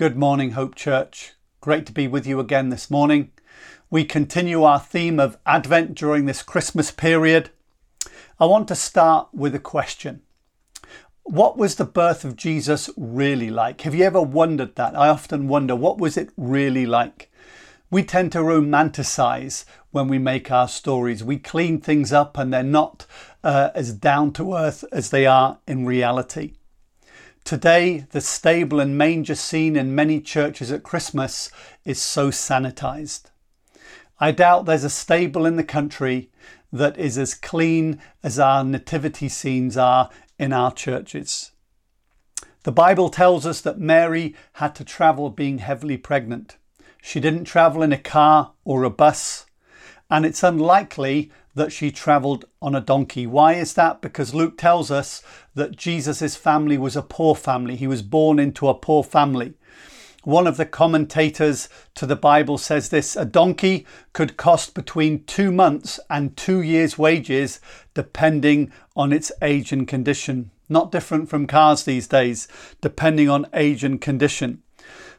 Good morning, Hope Church. Great to be with you again this morning. We continue our theme of Advent during this Christmas period. I want to start with a question. What was the birth of Jesus really like? Have you ever wondered that? I often wonder, what was it really like? We tend to romanticize when we make our stories. We clean things up and they're not uh, as down to earth as they are in reality. Today, the stable and manger scene in many churches at Christmas is so sanitized. I doubt there's a stable in the country that is as clean as our nativity scenes are in our churches. The Bible tells us that Mary had to travel being heavily pregnant. She didn't travel in a car or a bus, and it's unlikely that she travelled on a donkey. Why is that? Because Luke tells us that Jesus' family was a poor family. He was born into a poor family. One of the commentators to the Bible says this a donkey could cost between two months and two years' wages, depending on its age and condition. Not different from cars these days, depending on age and condition.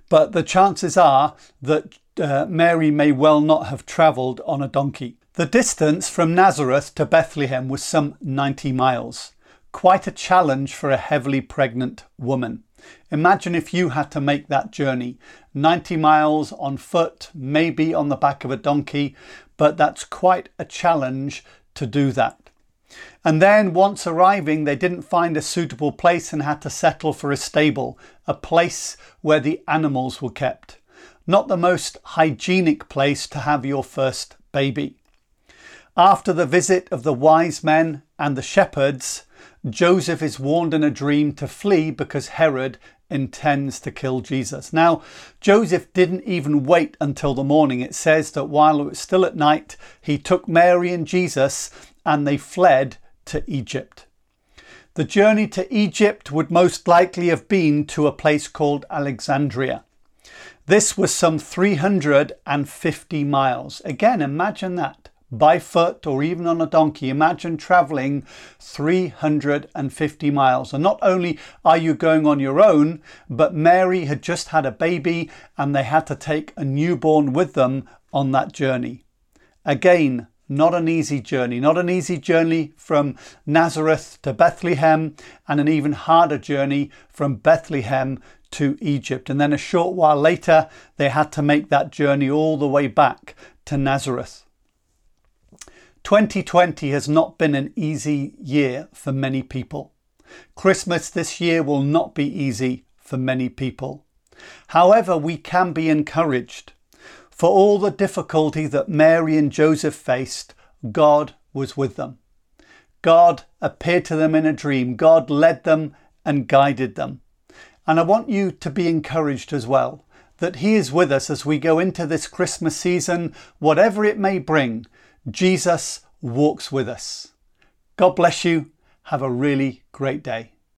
But the chances are that uh, Mary may well not have travelled on a donkey. The distance from Nazareth to Bethlehem was some 90 miles. Quite a challenge for a heavily pregnant woman. Imagine if you had to make that journey 90 miles on foot, maybe on the back of a donkey, but that's quite a challenge to do that. And then, once arriving, they didn't find a suitable place and had to settle for a stable, a place where the animals were kept. Not the most hygienic place to have your first baby. After the visit of the wise men and the shepherds, Joseph is warned in a dream to flee because Herod intends to kill Jesus. Now, Joseph didn't even wait until the morning. It says that while it was still at night, he took Mary and Jesus and they fled to Egypt. The journey to Egypt would most likely have been to a place called Alexandria. This was some 350 miles. Again, imagine that by foot or even on a donkey. Imagine traveling 350 miles. And not only are you going on your own, but Mary had just had a baby and they had to take a newborn with them on that journey. Again, not an easy journey, not an easy journey from Nazareth to Bethlehem, and an even harder journey from Bethlehem to Egypt. And then a short while later, they had to make that journey all the way back to Nazareth. 2020 has not been an easy year for many people. Christmas this year will not be easy for many people. However, we can be encouraged. For all the difficulty that Mary and Joseph faced, God was with them. God appeared to them in a dream. God led them and guided them. And I want you to be encouraged as well that He is with us as we go into this Christmas season, whatever it may bring. Jesus walks with us. God bless you. Have a really great day.